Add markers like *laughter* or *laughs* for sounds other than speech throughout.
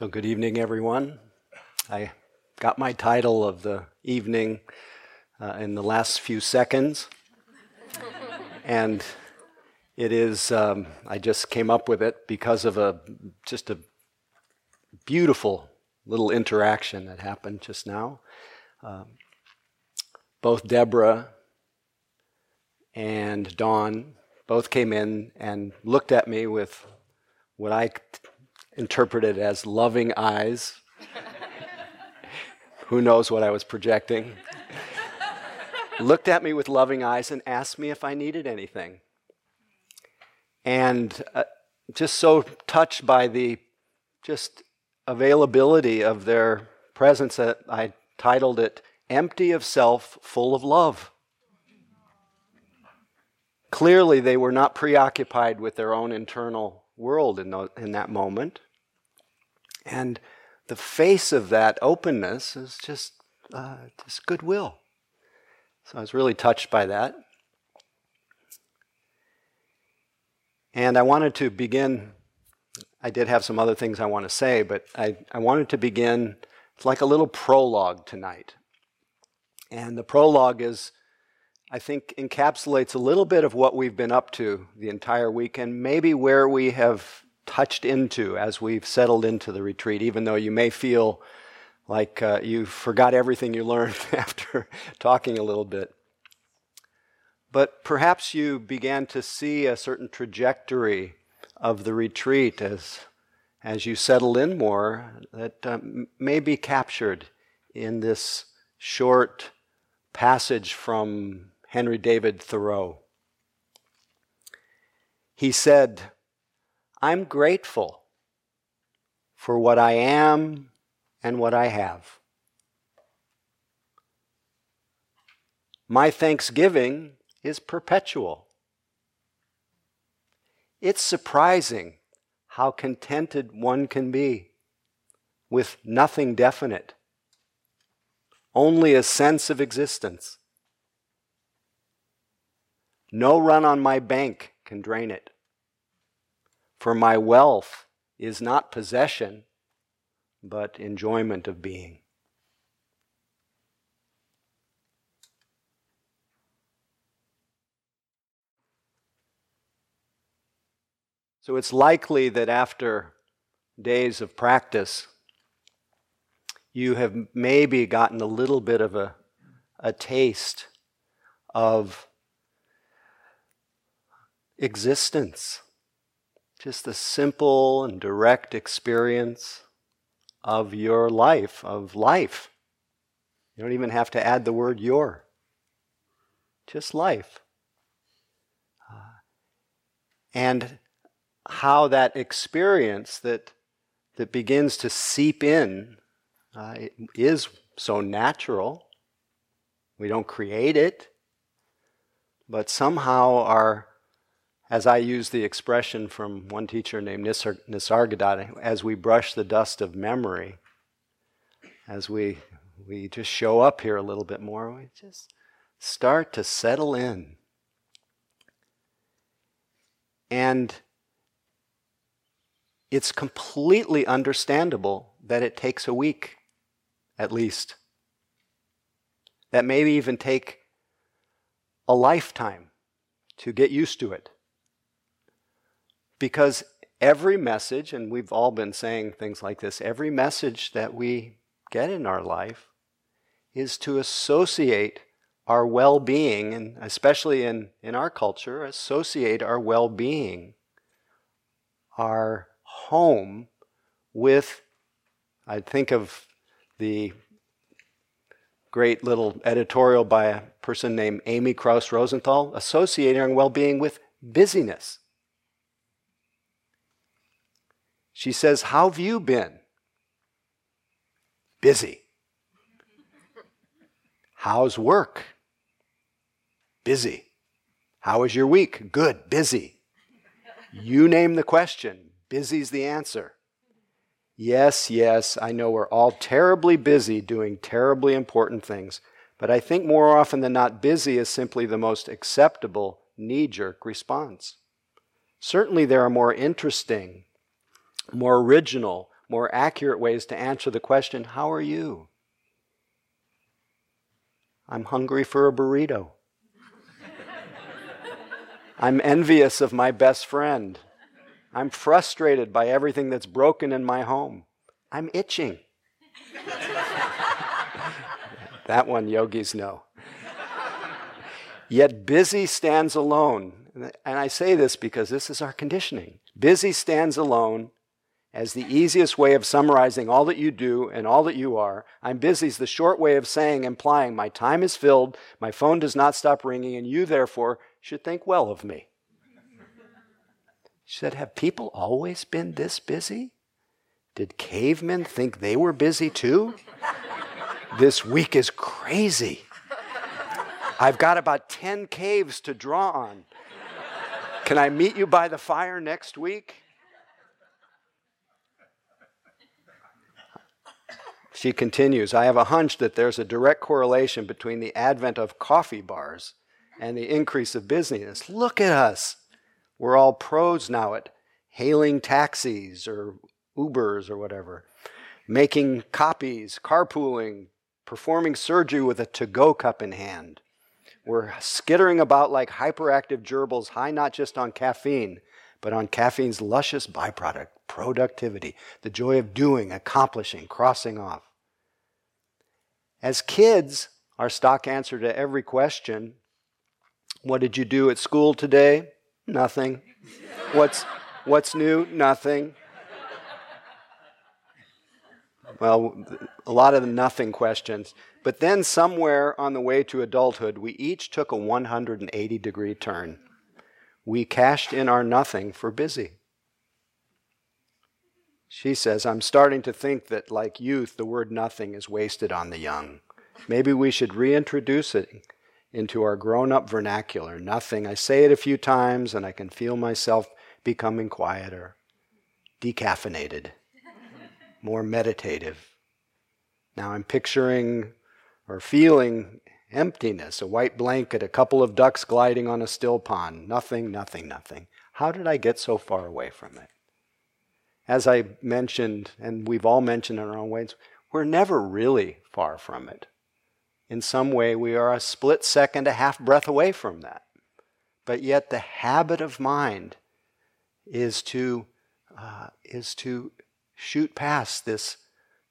So, good evening, everyone. I got my title of the evening uh, in the last few seconds. and it is, um, I just came up with it because of a just a beautiful little interaction that happened just now. Um, both Deborah and Dawn both came in and looked at me with what I interpreted as loving eyes. Who knows what I was projecting? Looked at me with loving eyes and asked me if I needed anything. And uh, just so touched by the just availability of their presence that I titled it Empty of Self, Full of Love. Clearly, they were not preoccupied with their own internal world in, the, in that moment. And the face of that openness is just, uh, just goodwill. So I was really touched by that. And I wanted to begin, I did have some other things I want to say, but I, I wanted to begin, it's like a little prologue tonight. And the prologue is, I think, encapsulates a little bit of what we've been up to the entire week and maybe where we have touched into as we've settled into the retreat, even though you may feel like uh, you forgot everything you learned *laughs* after talking a little bit. But perhaps you began to see a certain trajectory of the retreat as, as you settled in more that um, may be captured in this short passage from Henry David Thoreau. He said, I'm grateful for what I am and what I have. My thanksgiving is perpetual. It's surprising how contented one can be with nothing definite, only a sense of existence. No run on my bank can drain it. For my wealth is not possession, but enjoyment of being. So it's likely that after days of practice, you have maybe gotten a little bit of a, a taste of existence just the simple and direct experience of your life, of life. You don't even have to add the word your, just life. Uh, and how that experience that, that begins to seep in uh, is so natural. We don't create it, but somehow our as I use the expression from one teacher named Nisar- Nisargadatta, as we brush the dust of memory, as we, we just show up here a little bit more, we just start to settle in. And it's completely understandable that it takes a week, at least. That maybe even take a lifetime to get used to it. Because every message, and we've all been saying things like this, every message that we get in our life is to associate our well being, and especially in, in our culture, associate our well being, our home, with, I think of the great little editorial by a person named Amy Krouse Rosenthal, associating well being with busyness. She says, How have you been? Busy. How's work? Busy. How was your week? Good, busy. You name the question, busy's the answer. Yes, yes, I know we're all terribly busy doing terribly important things, but I think more often than not, busy is simply the most acceptable knee jerk response. Certainly, there are more interesting, more original, more accurate ways to answer the question, How are you? I'm hungry for a burrito. *laughs* I'm envious of my best friend. I'm frustrated by everything that's broken in my home. I'm itching. *laughs* that one yogis know. Yet busy stands alone. And I say this because this is our conditioning. Busy stands alone as the easiest way of summarizing all that you do and all that you are. I'm busy is the short way of saying, implying, my time is filled, my phone does not stop ringing, and you, therefore, should think well of me. *laughs* She said, Have people always been this busy? Did cavemen think they were busy too? *laughs* this week is crazy. I've got about 10 caves to draw on. Can I meet you by the fire next week? She continues I have a hunch that there's a direct correlation between the advent of coffee bars and the increase of business. Look at us. We're all pros now at hailing taxis or Ubers or whatever, making copies, carpooling, performing surgery with a to go cup in hand. We're skittering about like hyperactive gerbils, high not just on caffeine, but on caffeine's luscious byproduct, productivity, the joy of doing, accomplishing, crossing off. As kids, our stock answer to every question what did you do at school today? Nothing. What's, what's new? Nothing. Well, a lot of the nothing questions. But then, somewhere on the way to adulthood, we each took a 180 degree turn. We cashed in our nothing for busy. She says, I'm starting to think that, like youth, the word nothing is wasted on the young. Maybe we should reintroduce it into our grown up vernacular. Nothing. I say it a few times and I can feel myself becoming quieter, decaffeinated, more meditative. Now I'm picturing or feeling emptiness, a white blanket, a couple of ducks gliding on a still pond. Nothing, nothing, nothing. How did I get so far away from it? As I mentioned, and we've all mentioned in our own ways, we're never really far from it in some way, we are a split second, a half breath away from that. But yet, the habit of mind is to, uh, is to shoot past this,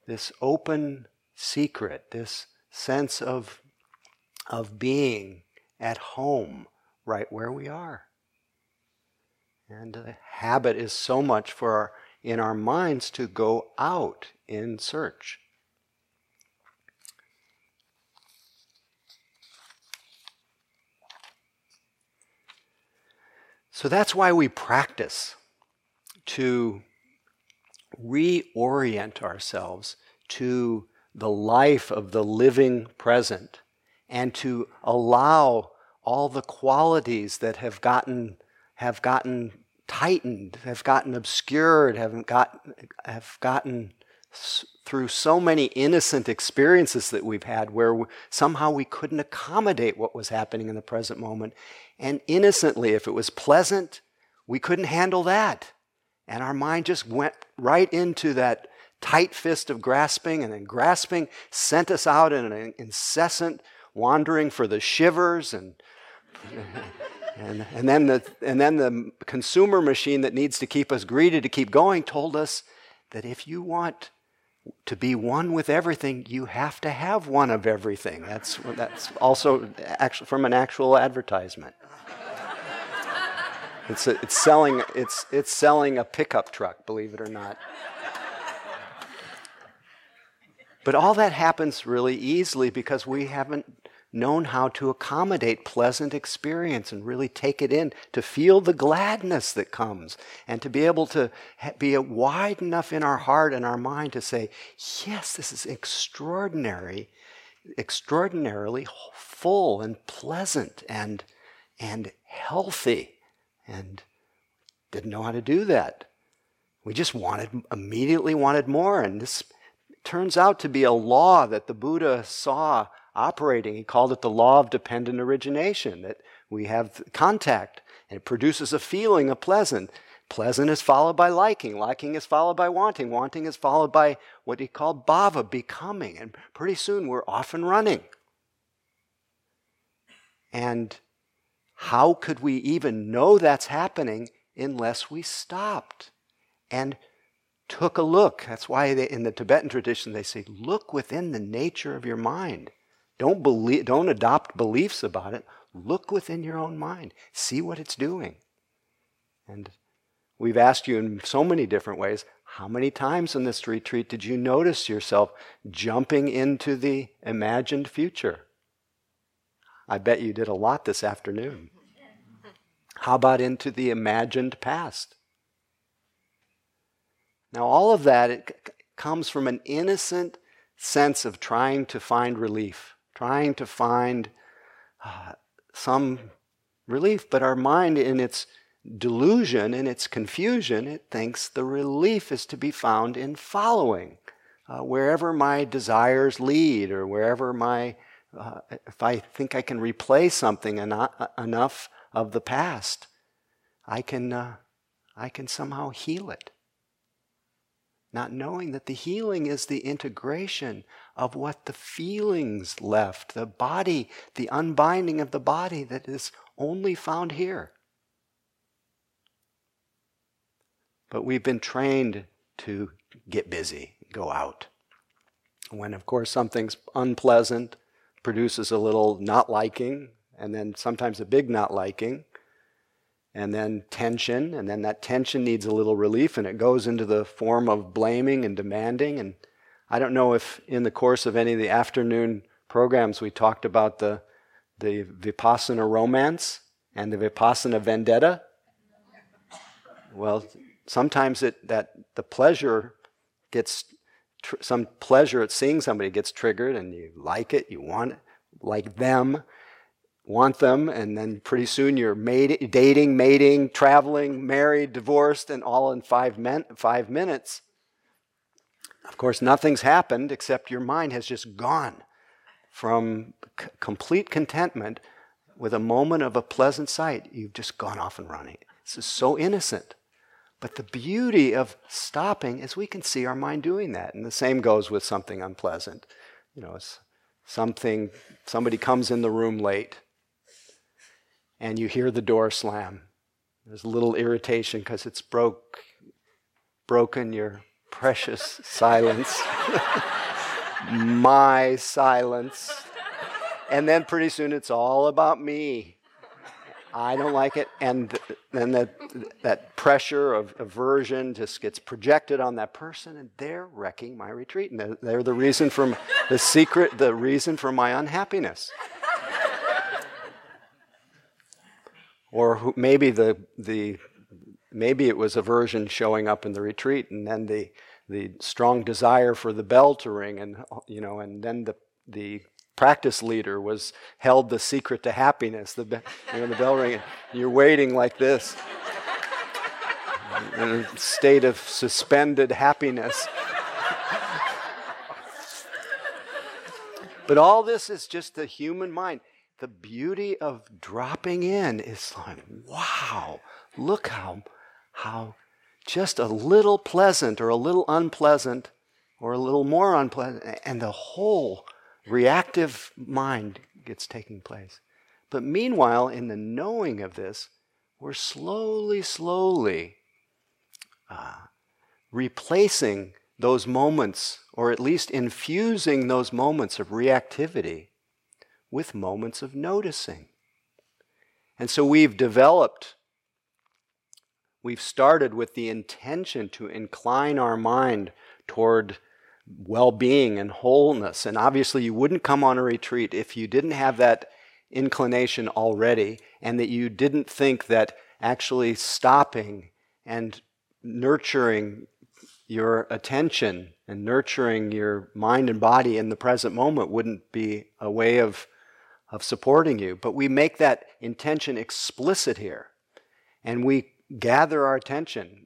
this open secret, this sense of, of being at home right where we are. And the habit is so much for our, in our minds to go out in search. So that's why we practice to reorient ourselves to the life of the living present and to allow all the qualities that have gotten have gotten tightened, have gotten obscured, have got have gotten through so many innocent experiences that we've had where somehow we couldn't accommodate what was happening in the present moment and innocently. If it was pleasant, we couldn't handle that. And our mind just went right into that tight fist of grasping, and then grasping sent us out in an incessant wandering for the shivers and. *laughs* and, and, then the, and then the consumer machine that needs to keep us greedy to keep going told us that if you want to be one with everything, you have to have one of everything. That's, that's also from an actual advertisement. It's, a, it's, selling, it's, it's selling a pickup truck, believe it or not. But all that happens really easily because we haven't known how to accommodate pleasant experience and really take it in, to feel the gladness that comes, and to be able to be wide enough in our heart and our mind to say, Yes, this is extraordinary, extraordinarily full and pleasant and, and healthy and didn't know how to do that. We just wanted, immediately wanted more. And this turns out to be a law that the Buddha saw operating. He called it the law of dependent origination, that we have contact and it produces a feeling of pleasant. Pleasant is followed by liking. Liking is followed by wanting. Wanting is followed by what he called bhava, becoming. And pretty soon we're off and running. And how could we even know that's happening unless we stopped and took a look? That's why they, in the Tibetan tradition they say, look within the nature of your mind. Don't, believe, don't adopt beliefs about it. Look within your own mind. See what it's doing. And we've asked you in so many different ways how many times in this retreat did you notice yourself jumping into the imagined future? I bet you did a lot this afternoon. How about into the imagined past? Now, all of that it comes from an innocent sense of trying to find relief, trying to find uh, some relief. But our mind, in its delusion, in its confusion, it thinks the relief is to be found in following. Uh, wherever my desires lead, or wherever my uh, if I think I can replay something eno- enough of the past, I can, uh, I can somehow heal it. Not knowing that the healing is the integration of what the feelings left, the body, the unbinding of the body that is only found here. But we've been trained to get busy, go out. When, of course, something's unpleasant, produces a little not liking, and then sometimes a big not liking, and then tension, and then that tension needs a little relief, and it goes into the form of blaming and demanding. And I don't know if in the course of any of the afternoon programs we talked about the, the Vipassana romance and the Vipassana vendetta. Well, sometimes it, that the pleasure gets tr- some pleasure at seeing somebody gets triggered and you like it, you want it, like them, want them, and then pretty soon you're made, dating, mating, traveling, married, divorced, and all in five, men, five minutes. Of course, nothing's happened except your mind has just gone from c- complete contentment with a moment of a pleasant sight. You've just gone off and running. This is so innocent. But the beauty of stopping is we can see our mind doing that. And the same goes with something unpleasant. You know, something, somebody comes in the room late and you hear the door slam. There's a little irritation because it's broke, broken your precious silence. My silence. And then pretty soon it's all about me. I don't like it. And then that, that pressure of aversion just gets projected on that person, and they're wrecking my retreat. And they're, the reason for the secret, the reason for my unhappiness. or maybe the, the maybe it was aversion showing up in the retreat, and then the the strong desire for the bell to ring, and you know, and then the the practice leader was held the secret to happiness. The, you know, the bell ringing. You're waiting like this in a state of suspended happiness. but all this is just the human mind. The beauty of dropping in is like, wow, look how, how just a little pleasant or a little unpleasant or a little more unpleasant, and the whole reactive mind gets taking place. But meanwhile, in the knowing of this, we're slowly, slowly uh, replacing those moments, or at least infusing those moments of reactivity with moments of noticing. And so we've developed, we've started with the intention to incline our mind toward well being and wholeness. And obviously, you wouldn't come on a retreat if you didn't have that inclination already and that you didn't think that actually stopping and nurturing your attention and nurturing your mind and body in the present moment wouldn't be a way of, of supporting you. But we make that intention explicit here and we gather our attention.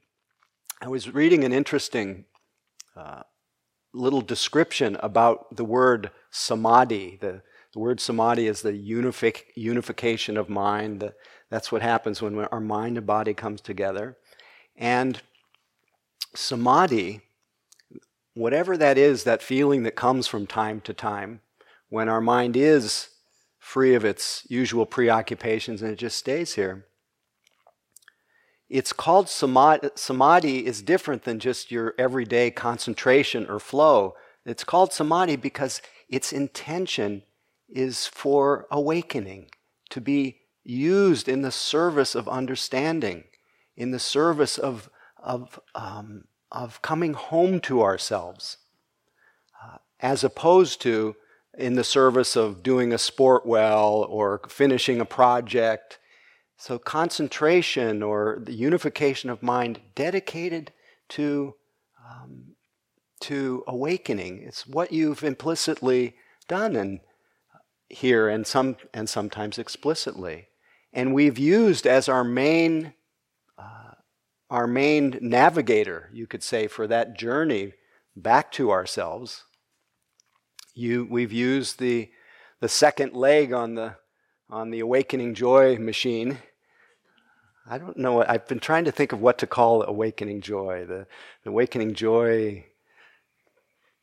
I was reading an interesting uh, little description about the word samadhi. The, the word samadhi is the unific, unification of mind. The, that's what happens when our mind and body comes together. And samadhi, whatever that is, that feeling that comes from time to time, when our mind is free of its usual preoccupations and it just stays here. It's called samadhi. Samadhi is different than just your everyday concentration or flow. It's called samadhi because its intention is for awakening, to be used in the service of understanding, in the service of, of, um, of coming home to ourselves, uh, as opposed to in the service of doing a sport well or finishing a project. So, concentration or the unification of mind dedicated to, um, to awakening. It's what you've implicitly done and here and, some, and sometimes explicitly. And we've used as our main, uh, our main navigator, you could say, for that journey back to ourselves you, we've used the, the second leg on the, on the awakening joy machine. I don't know. I've been trying to think of what to call awakening joy. The, the awakening joy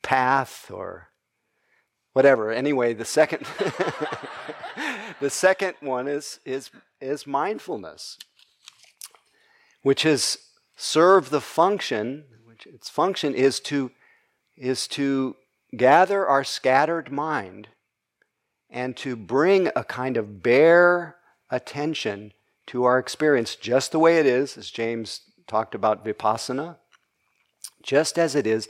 path or whatever. Anyway, the second *laughs* the second one is is is mindfulness, which has served the function. Which its function is to is to gather our scattered mind and to bring a kind of bare attention to our experience just the way it is, as James talked about vipassana, just as it is,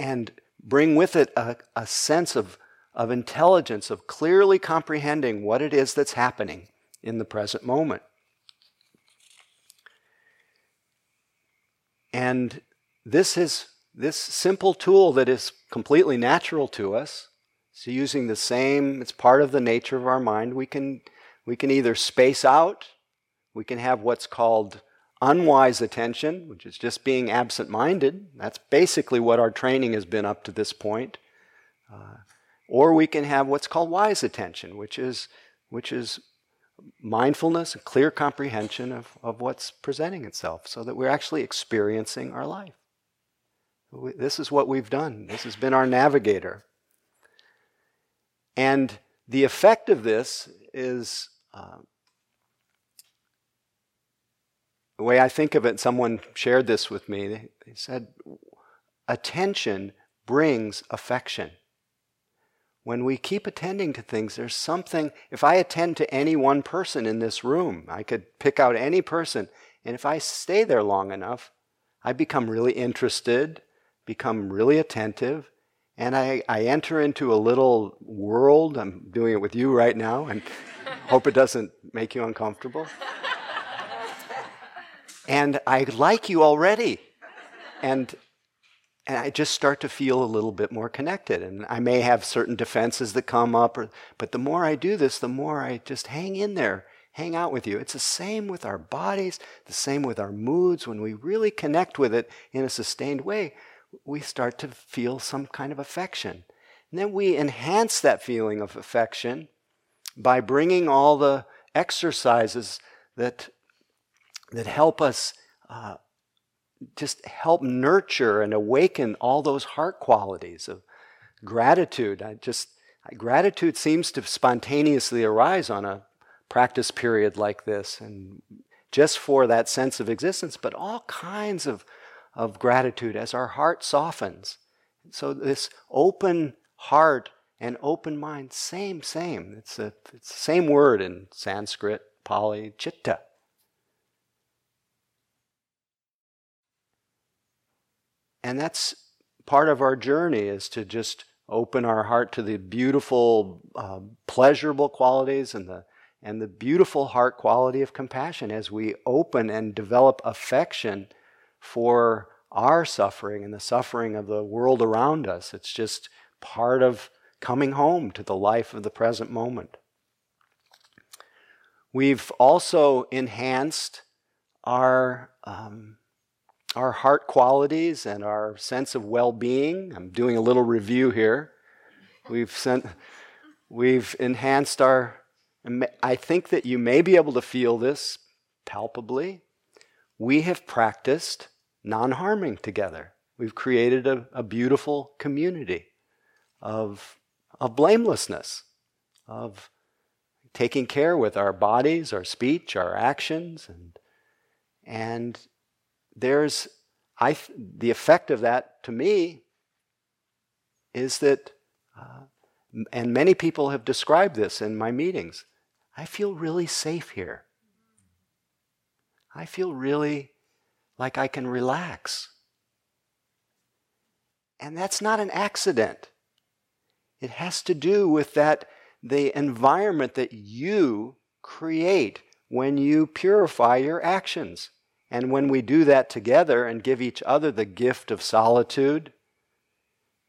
and bring with it a, a sense of, of intelligence, of clearly comprehending what it is that's happening in the present moment. And this is this simple tool that is completely natural to us, so using the same, it's part of the nature of our mind, we can, we can either space out, we can have what's called unwise attention, which is just being absent minded. That's basically what our training has been up to this point. Uh, or we can have what's called wise attention, which is, which is mindfulness, a clear comprehension of, of what's presenting itself, so that we're actually experiencing our life. This is what we've done. This has been our navigator. And the effect of this is uh, the way I think of it, someone shared this with me. They, said, attention brings affection. When we keep attending to things, there's something. If I attend to any one person in this room, I could pick out any person, and if I stay there long enough, I become really interested become really attentive, and I, I enter into a little world. I'm doing it with you right now, and *laughs* hope it doesn't make you uncomfortable. And I like you already. And and I just start to feel a little bit more connected. And I may have certain defenses that come up, or, but the more I do this, the more I just hang in there, hang out with you. It's the same with our bodies, the same with our moods. When we really connect with it in a sustained way, we start to feel some kind of affection. And then we enhance that feeling of affection by bringing all the exercises that, that help us uh, just help nurture and awaken all those heart qualities of gratitude. I just gratitude seems to spontaneously arise on a practice period like this, and just for that sense of existence, but all kinds of of gratitude as our heart softens. So, this open heart and open mind, same, same. It's, a, it's the same word in Sanskrit, Pali, chitta. And that's part of our journey is to just open our heart to the beautiful, uh, pleasurable qualities and the and the beautiful heart quality of compassion as we open and develop affection for our suffering and the suffering of the world around us. It's just part of coming home to the life of the present moment. We've also enhanced our, um, our heart qualities and our sense of well being. I'm doing a little review here. We've, sent, we've enhanced our, I think that you may be able to feel this palpably we have practiced non harming together. We've created a, a beautiful community of, of blamelessness, of taking care with our bodies, our speech, our actions, and, and there's I, the effect of that to me is that, uh, and many people have described this in my meetings, I feel really safe here. I feel really like I can relax. And that's not an accident. It has to do with that the environment that you create when you purify your actions. And when we do that together and give each other the gift of solitude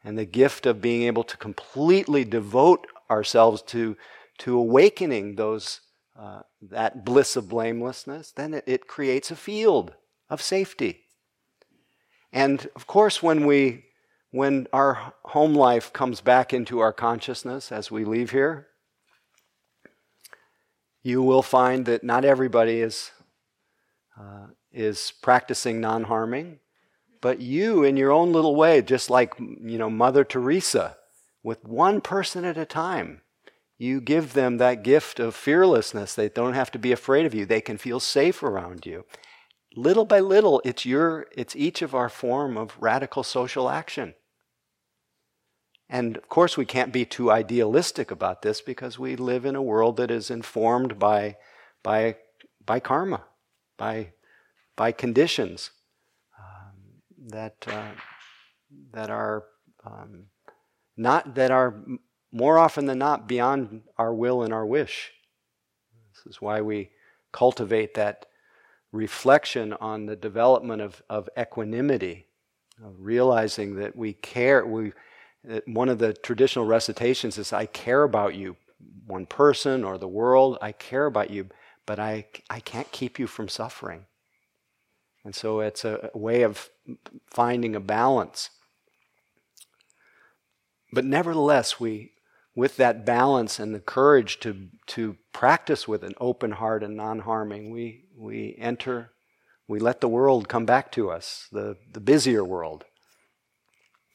and the gift of being able to completely devote ourselves to, to awakening those, uh, that bliss of blamelessness, then it, it creates a field of safety. And of course, when we when our home life comes back into our consciousness as we leave here, you will find that not everybody is uh, is practicing non harming, but you, in your own little way, just like you know Mother Teresa, with one person at a time, you give them that gift of fearlessness. They don't have to be afraid of you. They can feel safe around you. Little by little, it's your, it's each of our form of radical social action. And of course, we can't be too idealistic about this because we live in a world that is informed by, by, by karma, by by conditions um, that uh, that are um, not that are more often than not beyond our will and our wish. This is why we cultivate that reflection on the development of, of equanimity, of realizing that we care. We one of the traditional recitations is, "I care about you, one person or the world. I care about you, but I I can't keep you from suffering." And so it's a, way of finding a balance. But nevertheless, we, with that balance and the courage to, to practice with an open heart and non harming, we, we enter, we let the world come back to us, the, the busier world.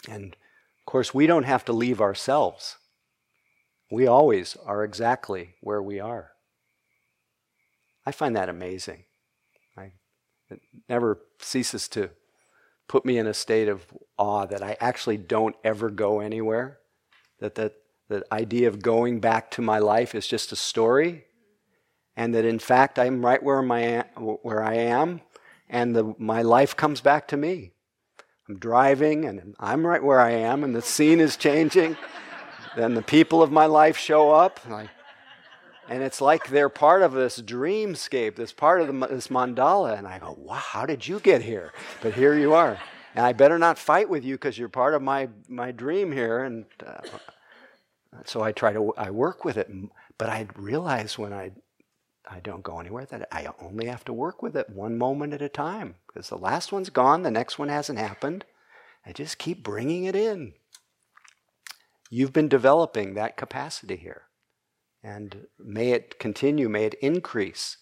And of course, we don't have to leave ourselves. We always are exactly where we are. I find that amazing. It never ceases to put me in a state of awe that I actually don't ever go anywhere. That that the idea of going back to my life is just a story, and that in fact I'm right where my where I am, and the, my life comes back to me. I'm driving, and I'm right where I am, and the scene is changing. *laughs* then the people of my life show up. Like, and it's like they're part of this dreamscape, this part of the, this mandala. And I go, wow, how did you get here? But here you are. And I better not fight with you because you're part of my, my dream here. And uh, so I try to, I work with it. But I realize when I, I don't go anywhere that I only have to work with it one moment at a time because the last one's gone, the next one hasn't happened. I just keep bringing it in. You've been developing that capacity here. And may it continue, may it increase.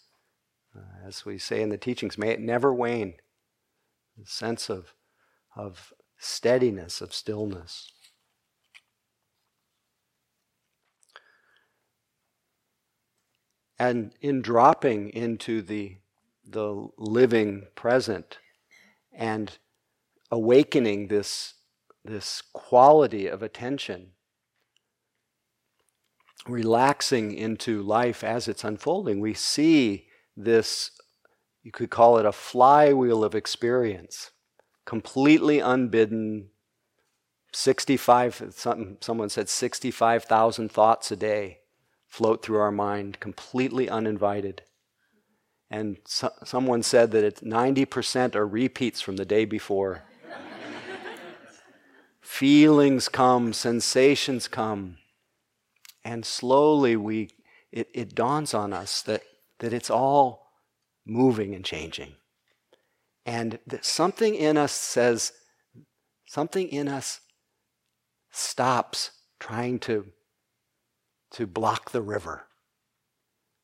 Uh, as we say in the teachings, may it never wane. The sense of, of steadiness, of stillness. And in dropping into the, the living present and awakening this, this quality of attention relaxing into life as it's unfolding, we see this, you could call it a flywheel of experience, completely unbidden. 65, some, someone said 65,000 thoughts a day float through our mind, completely uninvited. And so, someone said that it's 90% are repeats from the day before. *laughs* Feelings come, sensations come. And slowly we, it, it dawns on us that, that it's all moving and changing. And that something in us says, something in us stops trying to, to block the river.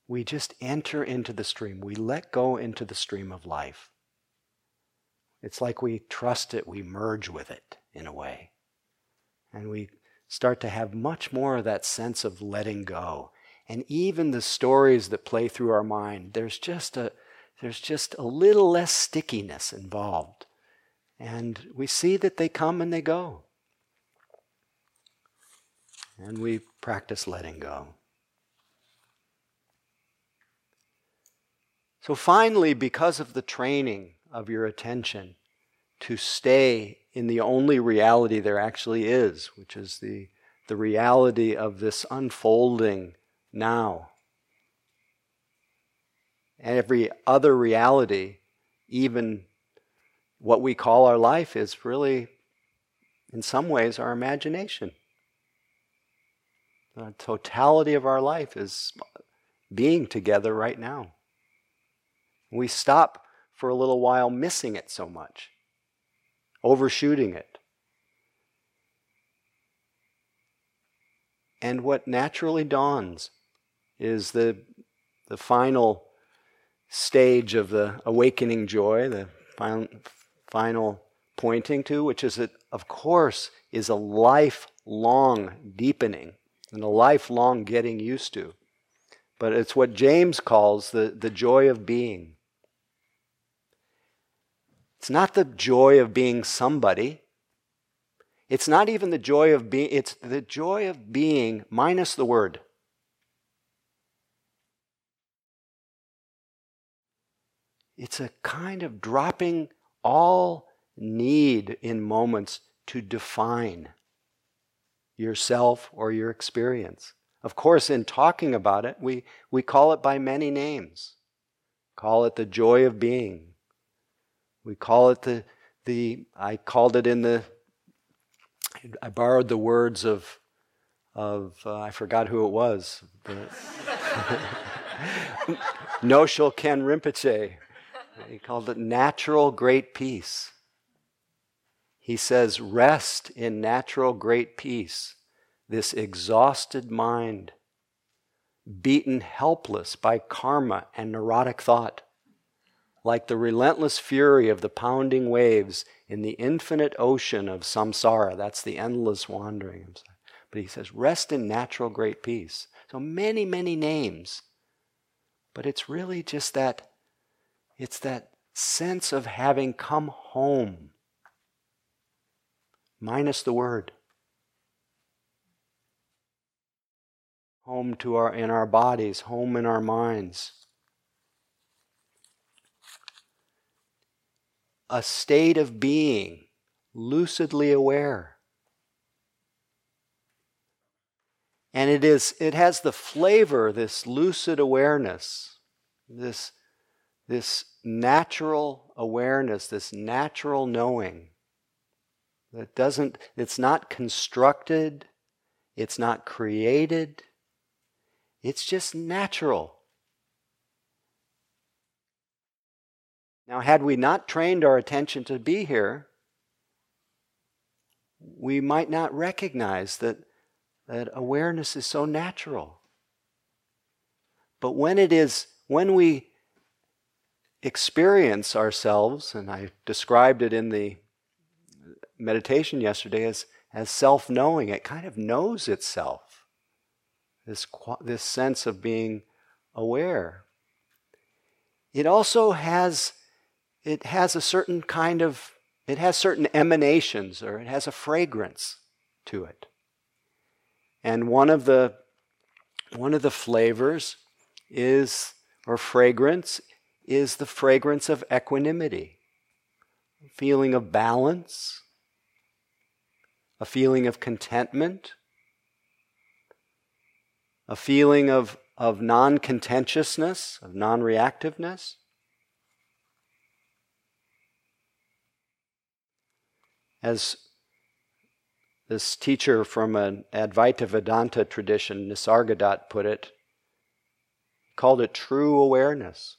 We just enter into the stream. We let go into the stream of life. It's like we trust it, we merge with it in a way. And we start to have much more of that sense of letting go. And even the stories that play through our mind, there's just a, there's just a little less stickiness involved. And we see that they come and they go. And we practice letting go. So finally, because of the training of your attention to stay in the only reality there actually is, which is the, the reality of this unfolding now. And every other reality, even what we call our life, is really, in some ways, our imagination. The totality of our life is being together right now. We stop for a little while missing it so much, overshooting it. And what naturally dawns is the, the final stage of the awakening joy, the final, final pointing to, which is that, of course, is a lifelong deepening and a lifelong getting used to. But it's what James calls the, the joy of being. It's not the joy of being somebody. It's not even the joy of being, it's the joy of being minus the word. It's a kind of dropping all need in moments to define yourself or your experience. Of course, in talking about it, we, we call it by many names. Call it the joy of being, we call it the, the I called it in the, I borrowed the words of, of uh, I forgot who it was. *laughs* Nyoshul Khen Rinpoche. He called it natural great peace. He says, rest in natural great peace, this exhausted mind, beaten helpless by karma and neurotic thought like the relentless fury of the pounding waves in the infinite ocean of samsara. That's the endless wandering. But he says, rest in natural great peace. So many, many names. But it's really just that, it's that sense of having come home, minus the word. Home to our in our bodies, home in our minds. A state of being, lucidly aware. And it is it has the flavor, this lucid awareness, this, this natural awareness, this natural knowing that doesn't, it's not constructed, it's not created, it's just natural. Now, had we not trained our attention to be here, we might not recognize that, that awareness is so natural. But when it is, when we experience ourselves, and I described it in the meditation yesterday as, as self knowing, it kind of knows itself. This, this sense of being aware. It also has it has a certain kind of, it has certain emanations or it has a fragrance to it. And one of the, one of the flavors is, or fragrance, is the fragrance of equanimity, a feeling of balance, a feeling of contentment, a feeling of, of non contentiousness, of non reactiveness. As this teacher from an Advaita Vedanta tradition, Nisargadatta, put it, called it true awareness.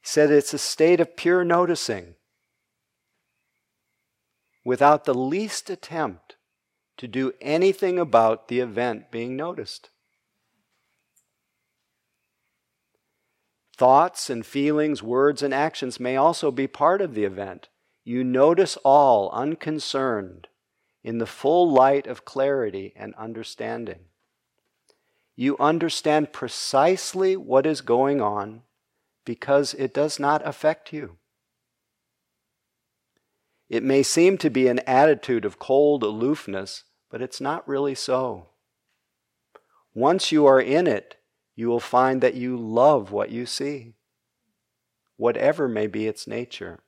He said it's a state of pure noticing without the least attempt to do anything about the event being noticed. Thoughts and feelings, words and actions may also be part of the event. You notice all unconcerned in the full light of clarity and understanding. You understand precisely what is going on because it does not affect you. It may seem to be an attitude of cold aloofness, but it's not really so. Once you are in it, you will find that you love what you see, whatever may be its nature.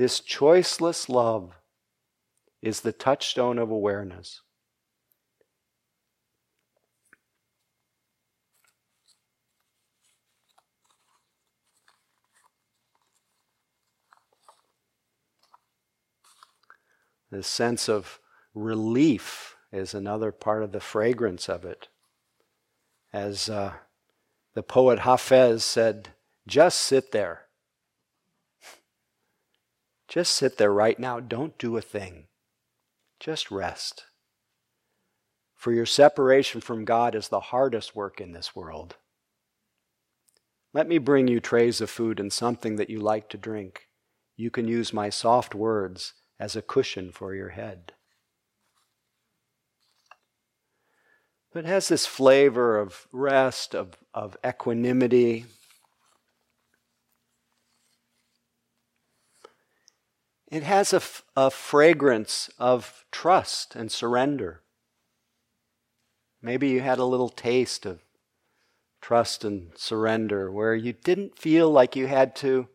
This choiceless love is the touchstone of awareness. The sense of relief is another part of the fragrance of it. As uh, the poet Hafez said, just sit there. Just sit there right now. Don't do a thing. Just rest. For your separation from God is the hardest work in this world. Let me bring you trays of food and something that you like to drink. You can use my soft words as a cushion for your head. But it has this flavor of rest, of, of equanimity. It has a, a fragrance of trust and surrender. Maybe you had a little taste of trust and surrender where you didn't feel like you had to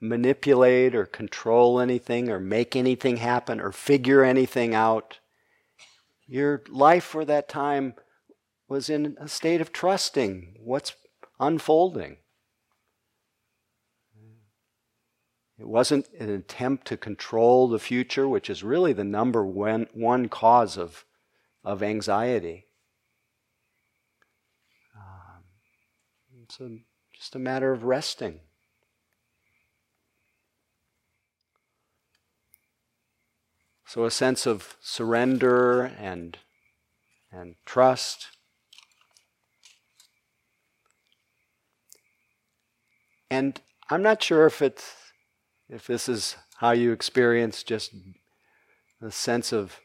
manipulate or control anything or make anything happen or figure anything out. Your life for that time was in a state of trusting what's unfolding. It wasn't an attempt to control the future, which is really the number one, one cause of, of anxiety. Um, it's a, just a matter of resting. So a sense of surrender and, and trust. And I'm not sure if it's if this is how you experience just a sense of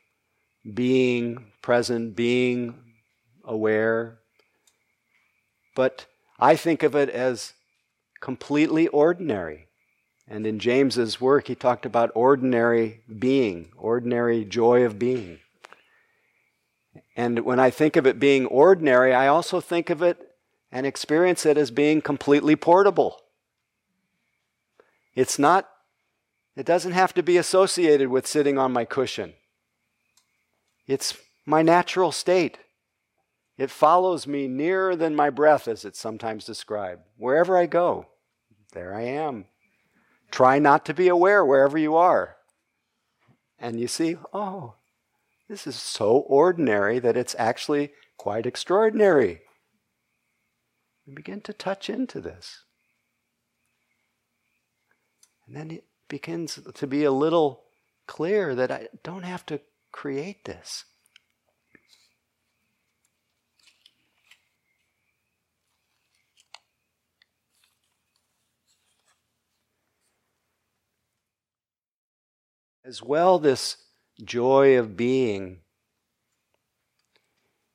being present, being aware. But I think of it as completely ordinary. And in James's work, he talked about ordinary being, ordinary joy of being. And when I think of it being ordinary, I also think of it and experience it as being completely portable. It's not, it doesn't have to be associated with sitting on my cushion. It's my natural state. It follows me nearer than my breath, as it's sometimes described. Wherever I go, there I am. Try not to be aware wherever you are. And you see, oh, this is so ordinary that it's actually quite extraordinary. We begin to touch into this. And then begins to be a little clear that I don't have to create this. As well, this joy of being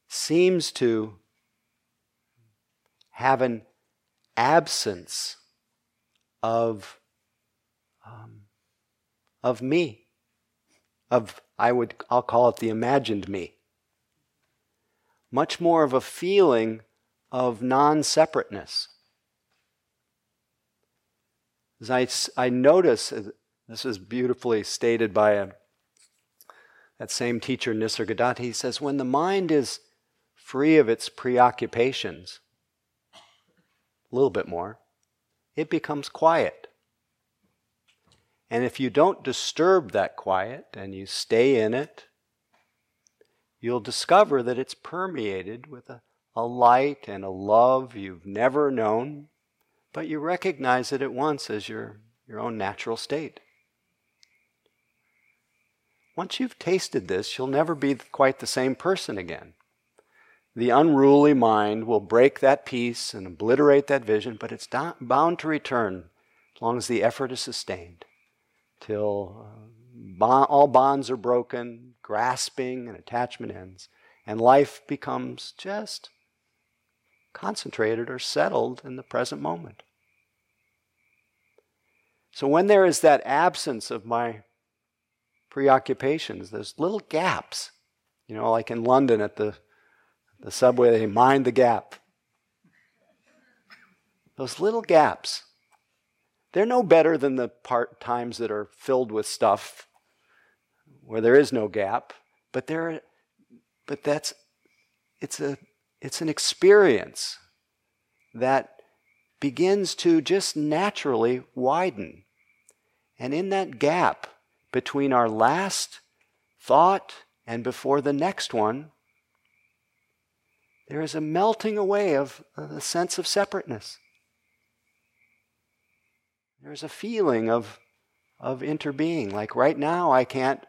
seems to have an absence of, um, of me, of, I would, I'll call it the imagined me. Much more of a feeling of non separateness. As I, I notice this is beautifully stated by a, that same teacher, Nisargadatta. He says, when the mind is free of its preoccupations, a little bit more, it becomes quiet. And if you don't disturb that quiet and you stay in it, you'll discover that it's permeated with a, a light and a love you've never known, but you recognize it at once as your, your own natural state. Once you've tasted this, you'll never be quite the same person again. the unruly mind will break that peace and obliterate that vision, but it's bound to return as long as the effort is sustained, till uh, all bonds are broken, grasping and attachment ends, and life becomes just concentrated or settled in the present moment. So when there is that absence of my preoccupations, there's little gaps. You know, like in London at the, the subway, they mind the gap. Those little gaps, they're no better than the part times that are filled with stuff where there is no gap, but there, but that's, it's a, it's an experience that begins to just naturally widen. And in that gap between our last thought and before the next one, there is a melting away of the sense of separateness. There's a feeling of, of interbeing. Like right now, I can't,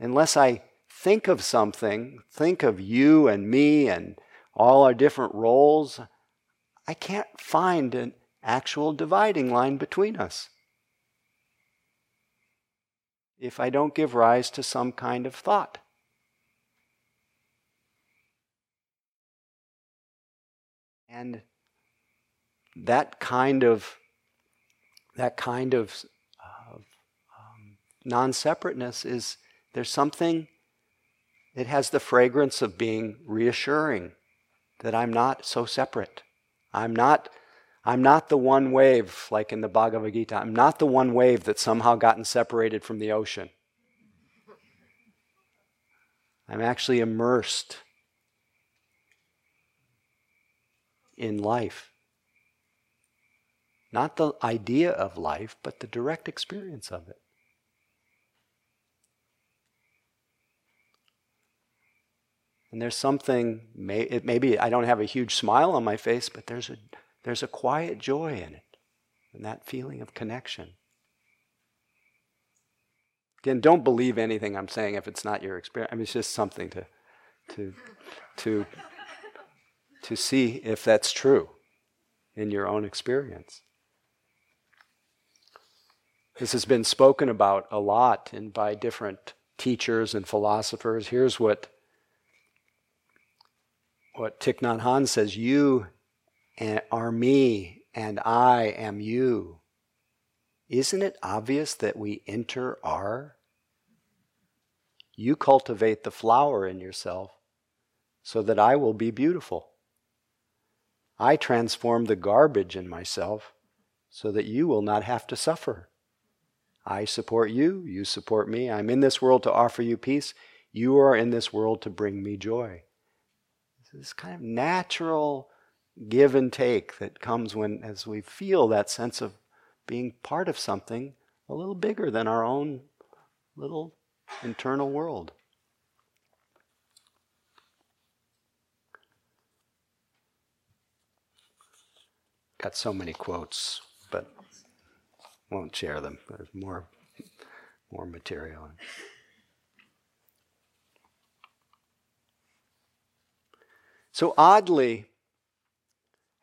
unless I think of something, think of you and me and all our different roles, I can't find an actual dividing line between us if I don't give rise to some kind of thought. And that kind of that kind of, of um, non-separateness is there's something it has the fragrance of being reassuring that I'm not so separate. I'm not I'm not the one wave, like in the Bhagavad Gita. I'm not the one wave that somehow gotten separated from the ocean. I'm actually immersed in life. Not the idea of life, but the direct experience of it. And there's something, maybe I don't have a huge smile on my face, but there's a, there's a quiet joy in it, and that feeling of connection. Again, don't believe anything I'm saying if it's not your experience. I mean, it's just something to, to, to, to see if that's true in your own experience. This has been spoken about a lot and by different teachers and philosophers. Here's what, what Thich Nhat Hanh says You are me, and I am you. Isn't it obvious that we inter-are? You cultivate the flower in yourself so that I will be beautiful. I transform the garbage in myself so that you will not have to suffer. I support you, you support me. I'm in this world to offer you peace. You are in this world to bring me joy. This kind of natural give and take that comes when, as we feel that sense of being part of something a little bigger than our own little internal world. Got so many quotes, won't share them. There's more, more material. So oddly,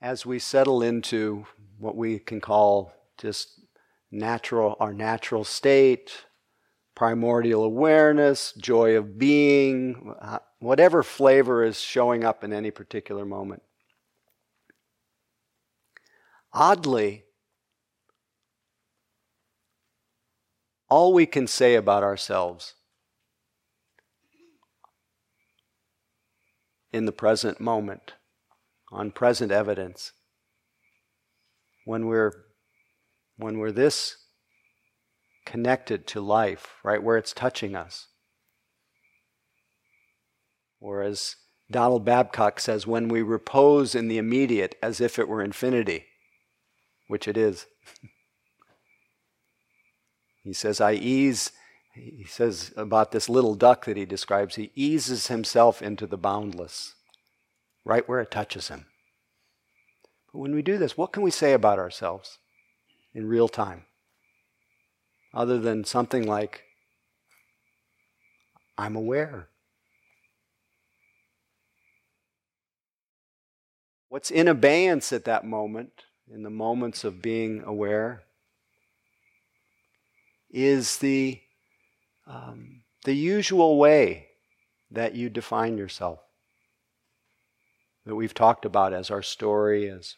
as we settle into what we can call just natural, our natural state, primordial awareness, joy of being, uh, whatever flavor is showing up in any particular moment. Oddly, all we can say about ourselves in the present moment on present evidence. When we're, when we're this connected to life, right, where it's touching us. Or as Donald Babcock says, when we repose in the immediate as if it were infinity, which it is. *laughs* he says, I ease, he says about this little duck that he describes, he eases himself into the boundless right where it touches him. But when we do this, what can we say about ourselves in real time? Other than something like, I'm aware. What's in abeyance at that moment, in the moments of being aware, is the, um, the usual way that you define yourself. That we've talked about as our story, as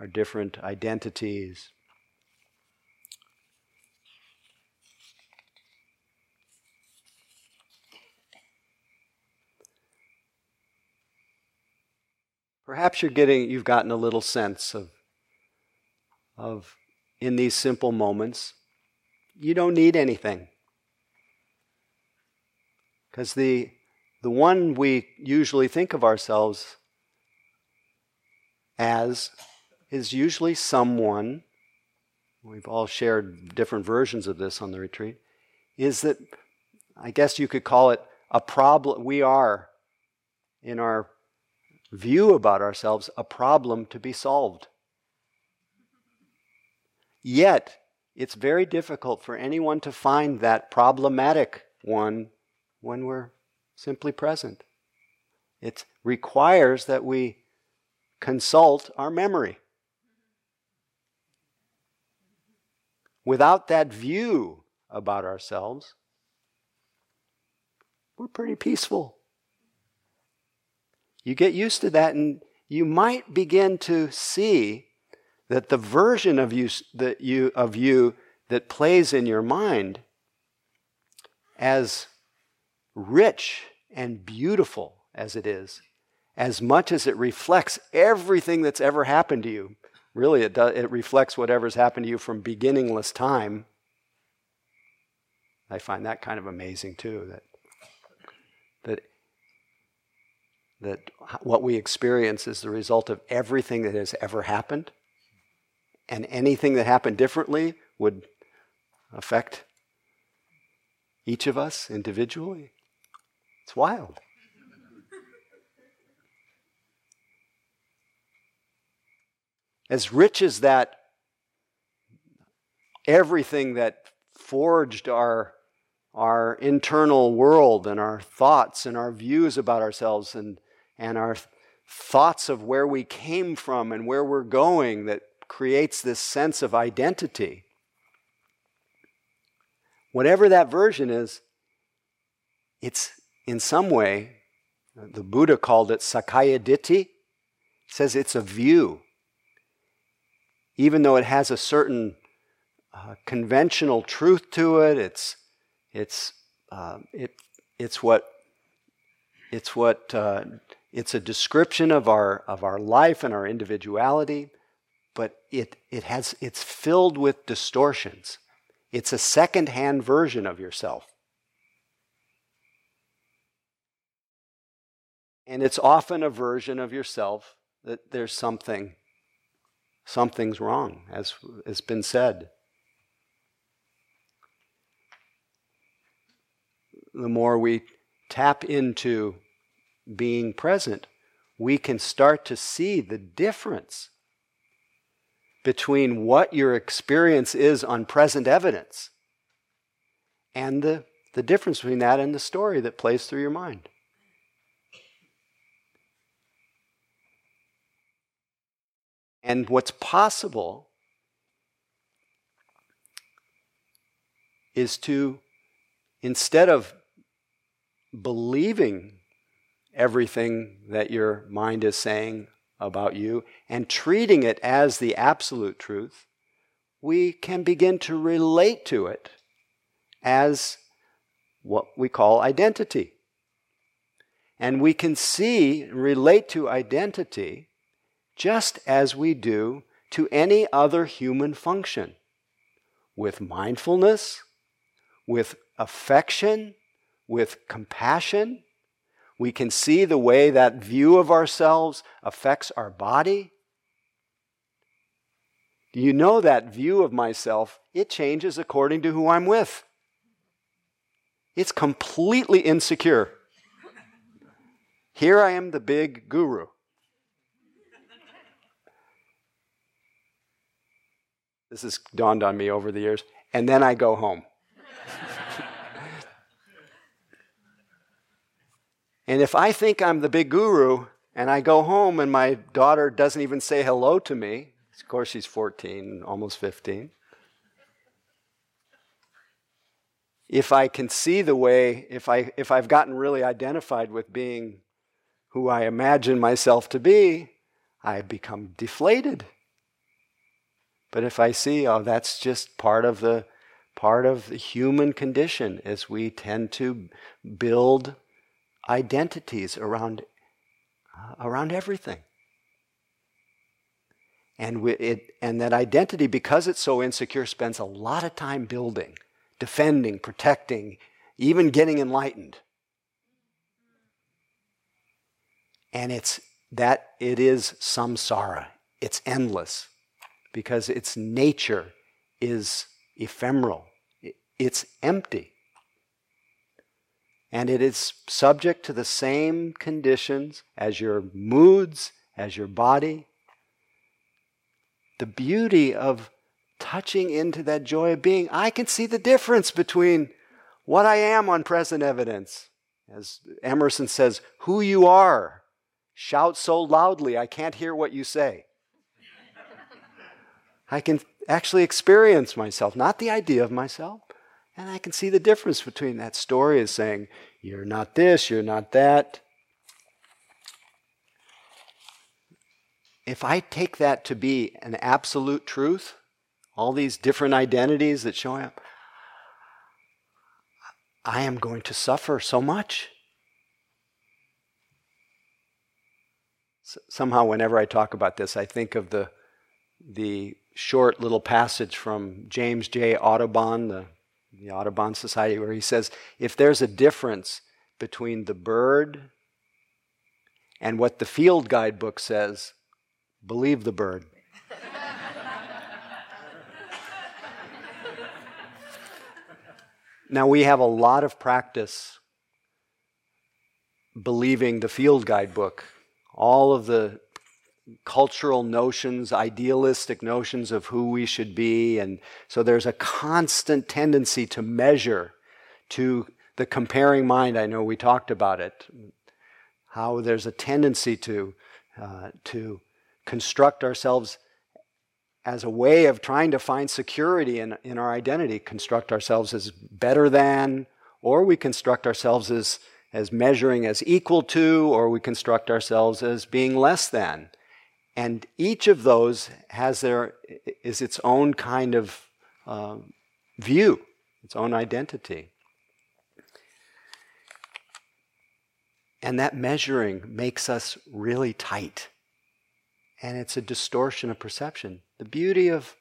our different identities. Perhaps you're getting, you've gotten a little sense of, of in these simple moments, you don't need anything. Because the, the one we usually think of ourselves as is usually someone, we've all shared different versions of this on the retreat, is that I guess you could call it a problem. We are, in our view about ourselves a problem to be solved. Yet, it's very difficult for anyone to find that problematic one when we're simply present. It requires that we consult our memory. Without that view about ourselves, we're pretty peaceful. You get used to that, and you might begin to see that the version of you that you of you that plays in your mind as rich and beautiful as it is, as much as it reflects everything that's ever happened to you. Really, it, does, it reflects whatever's happened to you from beginningless time. I find that kind of amazing too. That that that what we experience is the result of everything that has ever happened, and anything that happened differently would affect each of us individually. It's wild. As rich as that, everything that forged our our internal world and our thoughts and our views about ourselves and and our thoughts of where we came from and where we're going that creates this sense of identity. Whatever that version is, it's in some way, the Buddha called it Sakkaya Ditthi, says it's a view. Even though it has a certain uh, conventional truth to it, it's, it's, uh, it, it's what, it's what uh, it's a description of our, of our life and our individuality, but it, it has, it's filled with distortions. It's a second-hand version of yourself. And it's often a version of yourself that there's something, something's wrong, as has been said. The more we tap into being present, we can start to see the difference between what your experience is on present evidence and the, the difference between that and the story that plays through your mind. And what's possible is to, instead of believing everything that your mind is saying about you and treating it as the absolute truth, we can begin to relate to it as what we call identity. And we can see, relate to identity just as we do to any other human function with mindfulness, with affection, with compassion, we can see the way that view of ourselves affects our body. Do you know that view of myself? It changes according to who I'm with. It's completely insecure. Here I am, the big guru. This has dawned on me over the years. And then I go home. And if I think I'm the big guru, And I go home, and my daughter doesn't even say hello to me. Of course, she's 14, almost 15. If I can see the way, if, I, if I've gotten really identified with being who I imagine myself to be, I become deflated. But if I see, oh, that's just part of the part of the human condition, as we tend to build identities around uh, around everything. And, we, it, and that identity, because it's so insecure, spends a lot of time building, defending, protecting, even getting enlightened. And it's that it is samsara. It's endless because its nature is ephemeral. It's empty. And it is subject to the same conditions as your moods, as your body. The beauty of touching into that joy of being, I can see the difference between what I am on present evidence. As Emerson says, who you are. Shout so loudly, I can't hear what you say. I can actually experience myself, not the idea of myself. And I can see the difference between that story as saying, you're not this, you're not that. If I take that to be an absolute truth, all these different identities that show up, I am going to suffer so much. somehow, whenever I talk about this, I think of the, the short little passage from James J. Audubon, the the Audubon Society, where he says if there's a difference between the bird and what the field guidebook says, believe the bird. *laughs* now, we have a lot of practice believing the field guidebook, all of the cultural notions, idealistic notions of who we should be. And so there's a constant tendency to measure, to the comparing mind. I know we talked about it, how there's a tendency to, uh, to construct ourselves as a way of trying to find security in, in our identity, construct ourselves as better than, or we construct ourselves as, as measuring as equal to, or we construct ourselves as being less than. And each of those has their, is its own kind of uh, view, its own identity. And that measuring makes us really tight. And it's a distortion of perception. The beauty of,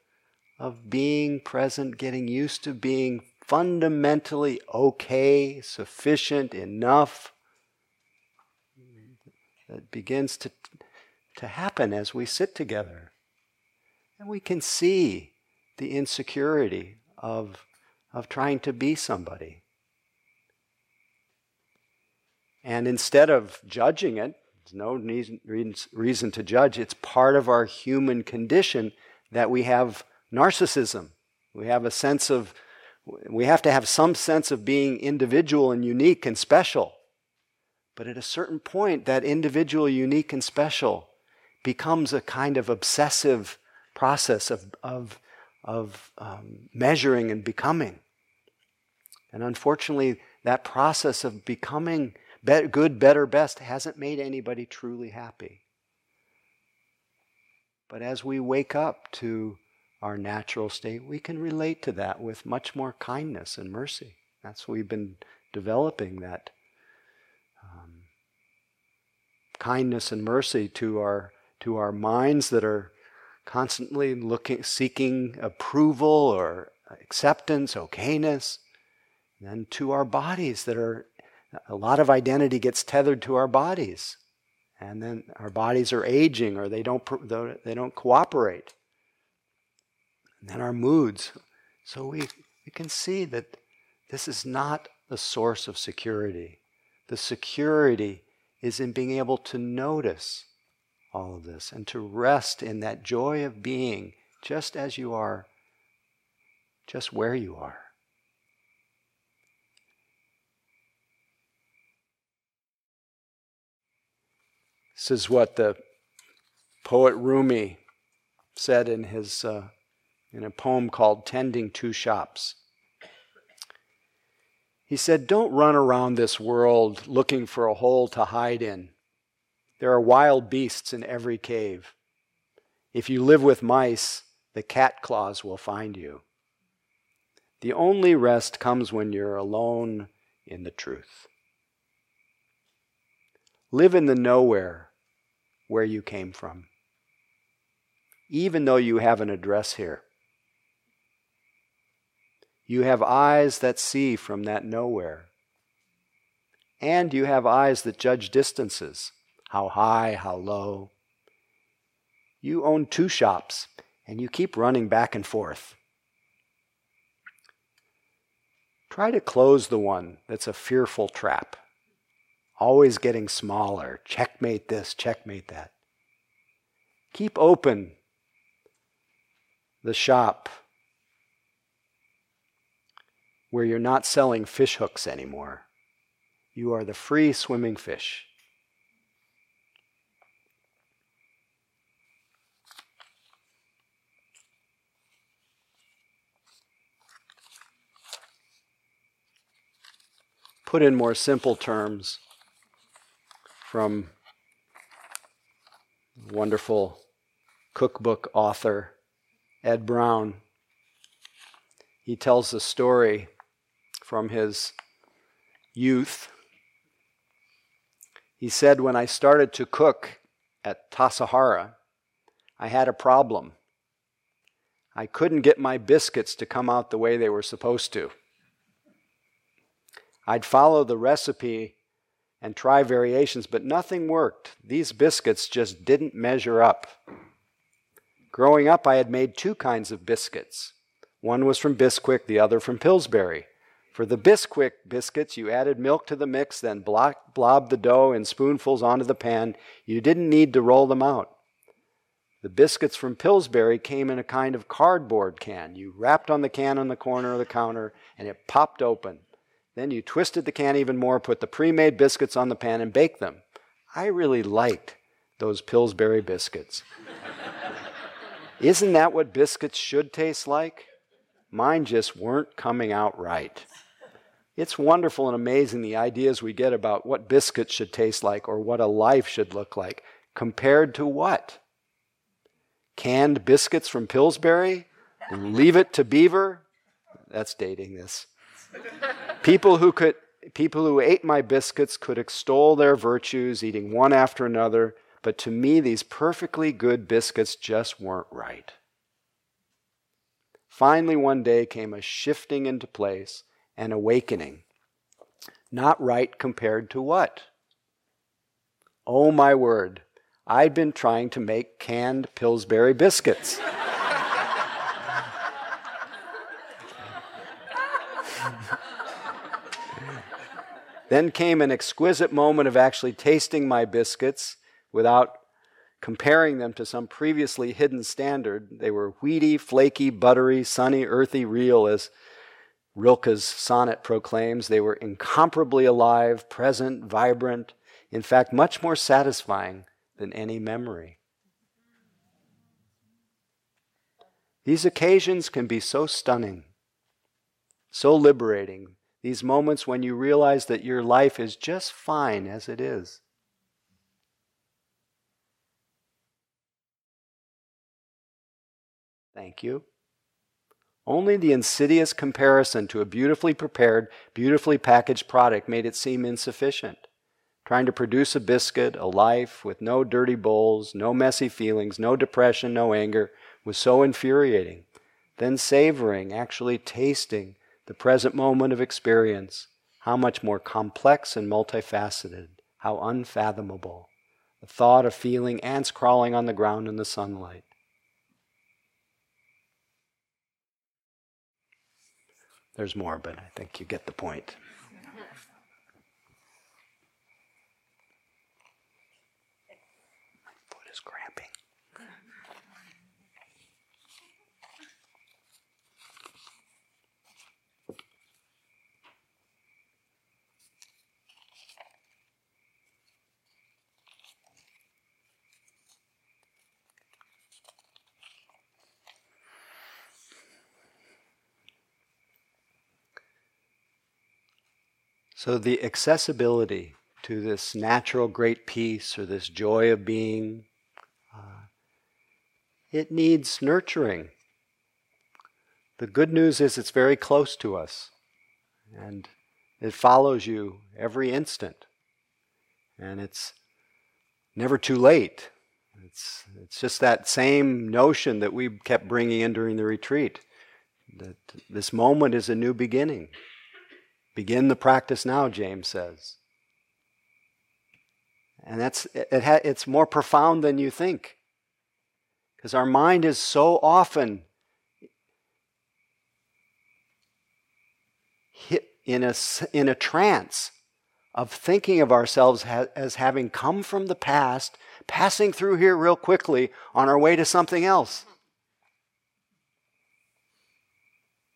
of being present, getting used to being fundamentally okay, sufficient, enough, that begins to to happen as we sit together. And we can see the insecurity of, of trying to be somebody. And instead of judging it, there's no reason, reason to judge, it's part of our human condition that we have narcissism. We have a sense of, we have to have some sense of being individual and unique and special. But at a certain point, that individual, unique, and special becomes a kind of obsessive process of, of, of um, measuring and becoming. And unfortunately, that process of becoming be- good, better, best hasn't made anybody truly happy. But as we wake up to our natural state, we can relate to that with much more kindness and mercy. That's we've been developing that um, kindness and mercy to our to our minds that are constantly looking, seeking approval or acceptance, okayness, and then to our bodies that are, a lot of identity gets tethered to our bodies. And then our bodies are aging or they don't, they don't cooperate. And then our moods. So we, we can see that this is not the source of security. The security is in being able to notice all of this and to rest in that joy of being just as you are, just where you are. This is what the poet Rumi said in his uh, in a poem called "Tending Two Shops." He said, "Don't run around this world looking for a hole to hide in. There are wild beasts in every cave. If you live with mice, the cat claws will find you. The only rest comes when you're alone in the truth." Live in the nowhere where you came from, even though you have an address here. You have eyes that see from that nowhere. And you have eyes that judge distances how high, how low. You own two shops, and you keep running back and forth. Try to close the one that's a fearful trap always getting smaller. Checkmate this, checkmate that. Keep open the shop where you're not selling fish hooks anymore. You are the free swimming fish. Put in more simple terms, from wonderful cookbook author Ed Brown. He tells the story from his youth. He said, When I started to cook at Tassajara, I had a problem. I couldn't get my biscuits to come out the way they were supposed to. I'd follow the recipe and try variations, but nothing worked. These biscuits just didn't measure up. Growing up, I had made two kinds of biscuits. One was from Bisquick, the other from Pillsbury. For the Bisquick biscuits, you added milk to the mix, then blobbed the dough in spoonfuls onto the pan. You didn't need to roll them out. The biscuits from Pillsbury came in a kind of cardboard can. You rapped on the can on the corner of the counter, and it popped open. Then you twisted the can even more, put the pre made biscuits on the pan, and baked them. I really liked those Pillsbury biscuits. *laughs* Isn't that what biscuits should taste like? Mine just weren't coming out right. It's wonderful and amazing the ideas we get about what biscuits should taste like or what a life should look like. Compared to what? Canned biscuits from Pillsbury? Leave it to Beaver? That's dating this. People who could people who ate my biscuits could extol their virtues, eating one after another, but to me these perfectly good biscuits just weren't right. Finally, one day came a shifting into place, an awakening. Not right compared to what? Oh my word, I'd been trying to make canned Pillsbury biscuits. *laughs* Then came an exquisite moment of actually tasting my biscuits without comparing them to some previously hidden standard. They were wheaty, flaky, buttery, sunny, earthy, real, as Rilke's sonnet proclaims. They were incomparably alive, present, vibrant, in fact, much more satisfying than any memory. These occasions can be so stunning, so liberating, these moments when you realize that your life is just fine as it is. Thank you. Only the insidious comparison to a beautifully prepared, beautifully packaged product made it seem insufficient. Trying to produce a biscuit, a life with no dirty bowls, no messy feelings, no depression, no anger was so infuriating. Then savoring, actually tasting, the present moment of experience, how much more complex and multifaceted, how unfathomable. The thought of feeling ants crawling on the ground in the sunlight. There's more, but I think you get the point. So, the accessibility to this natural great peace or this joy of being, uh, it needs nurturing. The good news is it's very close to us and it follows you every instant. And it's never too late. It's, it's just that same notion that we kept bringing in during the retreat that this moment is a new beginning. Begin the practice now, James says. And that's, it ha, it's more profound than you think. Because our mind is so often hit in a, in a trance of thinking of ourselves ha- as having come from the past, passing through here real quickly on our way to something else.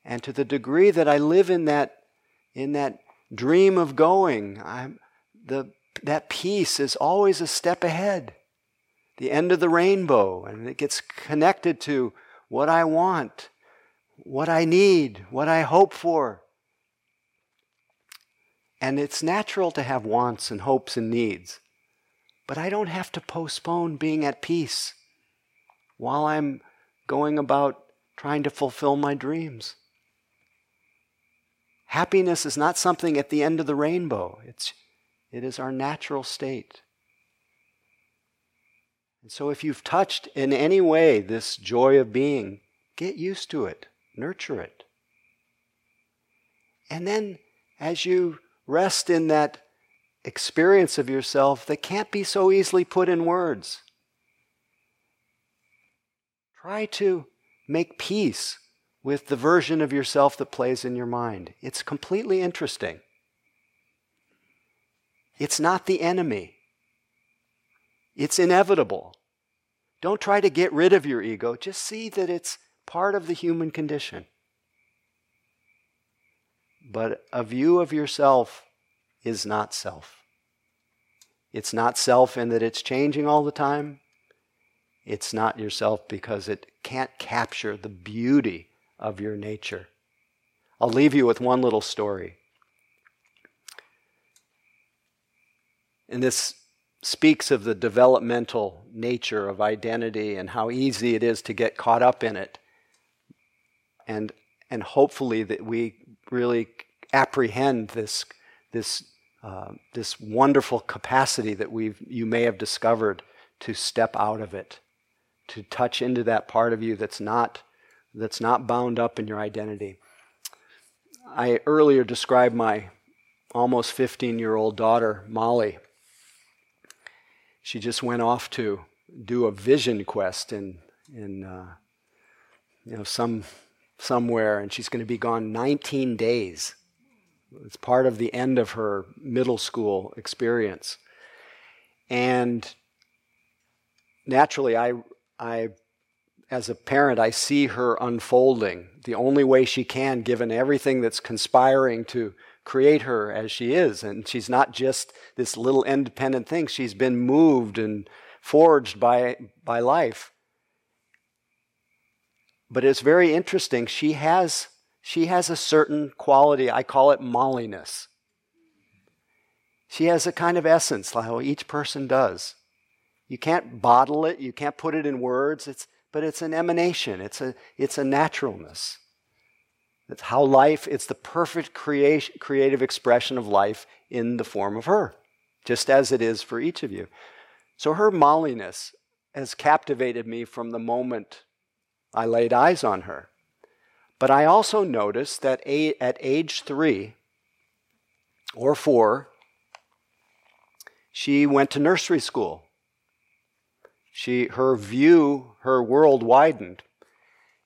And to the degree that I live in that, in that dream of going, I'm, the, that peace is always a step ahead. The end of the rainbow, and it gets connected to what I want, what I need, what I hope for. And it's natural to have wants and hopes and needs. But I don't have to postpone being at peace while I'm going about trying to fulfill my dreams. Happiness is not something at the end of the rainbow, it's, it is our natural state. And so, if you've touched in any way this joy of being, get used to it, nurture it. And then, as you rest in that experience of yourself that can't be so easily put in words. Try to make peace with the version of yourself that plays in your mind. It's completely interesting. It's not the enemy, it's inevitable. Don't try to get rid of your ego, just see that it's part of the human condition. But a view of yourself is not self. It's not self in that it's changing all the time. It's not yourself because it can't capture the beauty of your nature. I'll leave you with one little story. And this speaks of the developmental nature of identity and how easy it is to get caught up in it. And, and hopefully that we really apprehend this, this, uh, this wonderful capacity that we've, you may have discovered to step out of it, to touch into that part of you that's not, that's not bound up in your identity. I earlier described my almost 15 year old daughter, Molly. She just went off to do a vision quest in, in uh, you know, some, somewhere, and she's going to be gone 19 days. It's part of the end of her middle school experience. And naturally, I, I, as a parent, I see her unfolding the only way she can, given everything that's conspiring to create her as she is. And she's not just this little independent thing, she's been moved and forged by, by life. But it's very interesting. She has she has a certain quality, I call it molliness. She has a kind of essence, like how each person does. You can't bottle it, you can't put it in words, it's, but it's an emanation, it's a, it's a naturalness. It's how life, it's the perfect creation, creative expression of life in the form of her, just as it is for each of you. So her molliness has captivated me from the moment I laid eyes on her. But I also noticed that at age three or four, she went to nursery school. She, her view, her world widened.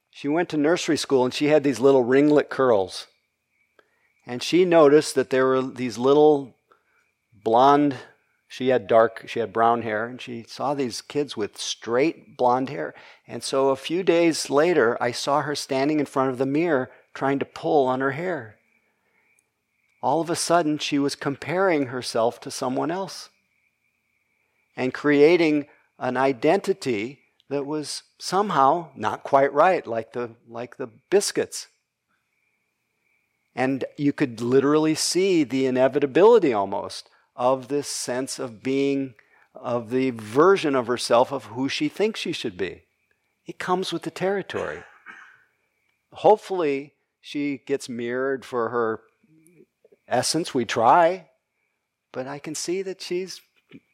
She went to nursery school and she had these little ringlet curls. And she noticed that there were these little blonde she had dark, she had brown hair, and she saw these kids with straight blonde hair. And so a few days later, I saw her standing in front of the mirror trying to pull on her hair. All of a sudden, she was comparing herself to someone else and creating an identity that was somehow not quite right, like the, like the biscuits. And you could literally see the inevitability almost of this sense of being, of the version of herself of who she thinks she should be. It comes with the territory. Hopefully, she gets mirrored for her essence. We try, but I can see that she's,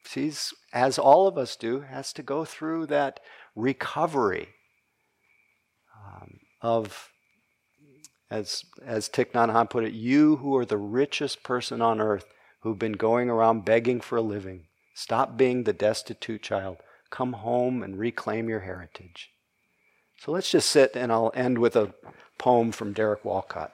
she's, as all of us do, has to go through that recovery um, of, as, as Thich Nhat Hanh put it, you who are the richest person on earth who've been going around begging for a living. Stop being the destitute child. Come home and reclaim your heritage. So let's just sit, and I'll end with a poem from Derek Walcott.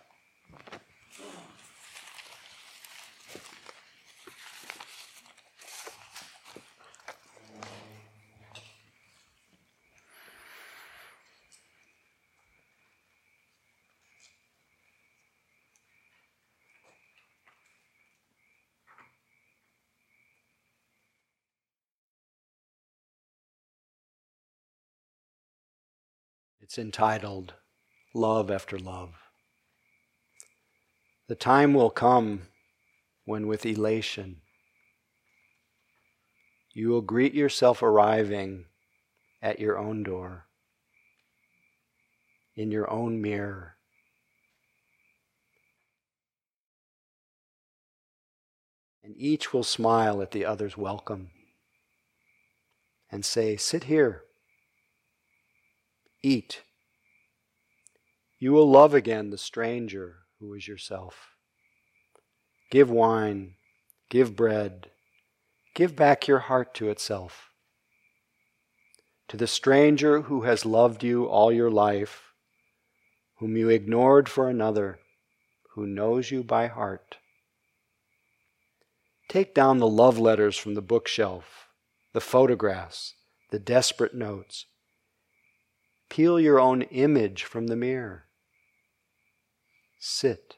It's entitled Love After Love. The time will come when, with elation, you will greet yourself arriving at your own door, in your own mirror. And each will smile at the other's welcome and say, Sit here Eat. You will love again the stranger who is yourself. Give wine, give bread, give back your heart to itself. To the stranger who has loved you all your life, whom you ignored for another, who knows you by heart. Take down the love letters from the bookshelf, the photographs, the desperate notes Peel your own image from the mirror. Sit.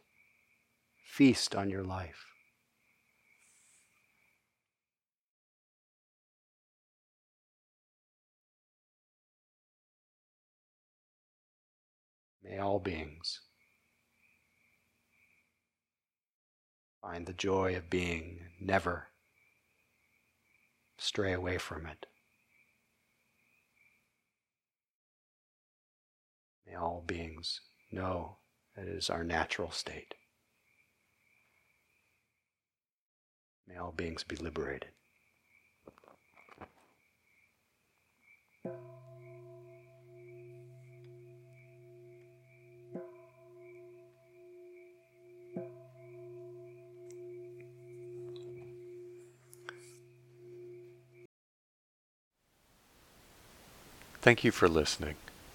Feast on your life. May all beings find the joy of being, never stray away from it. All beings know that it is our natural state. May all beings be liberated. Thank you for listening.